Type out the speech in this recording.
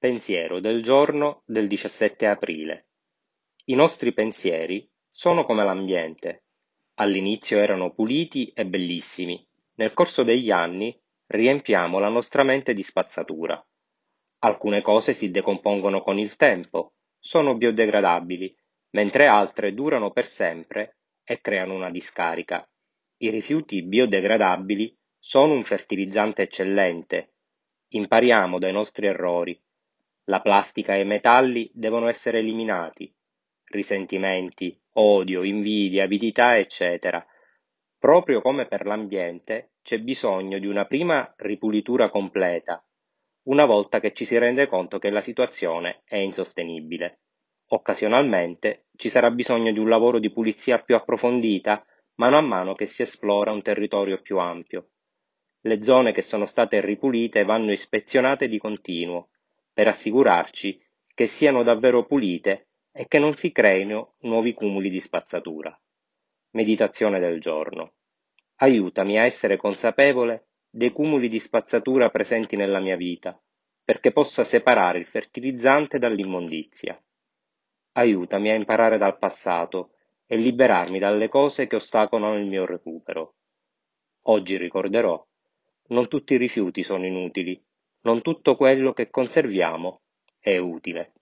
Pensiero del giorno del 17 aprile. I nostri pensieri sono come l'ambiente. All'inizio erano puliti e bellissimi. Nel corso degli anni riempiamo la nostra mente di spazzatura. Alcune cose si decompongono con il tempo, sono biodegradabili, mentre altre durano per sempre e creano una discarica. I rifiuti biodegradabili sono un fertilizzante eccellente. Impariamo dai nostri errori. La plastica e i metalli devono essere eliminati. Risentimenti, odio, invidia, avidità, eccetera. Proprio come per l'ambiente, c'è bisogno di una prima ripulitura completa, una volta che ci si rende conto che la situazione è insostenibile. Occasionalmente ci sarà bisogno di un lavoro di pulizia più approfondita mano a mano che si esplora un territorio più ampio. Le zone che sono state ripulite vanno ispezionate di continuo per assicurarci che siano davvero pulite e che non si creino nuovi cumuli di spazzatura. Meditazione del giorno. Aiutami a essere consapevole dei cumuli di spazzatura presenti nella mia vita, perché possa separare il fertilizzante dall'immondizia. Aiutami a imparare dal passato e liberarmi dalle cose che ostacolano il mio recupero. Oggi ricorderò, non tutti i rifiuti sono inutili, non tutto quello che conserviamo è utile.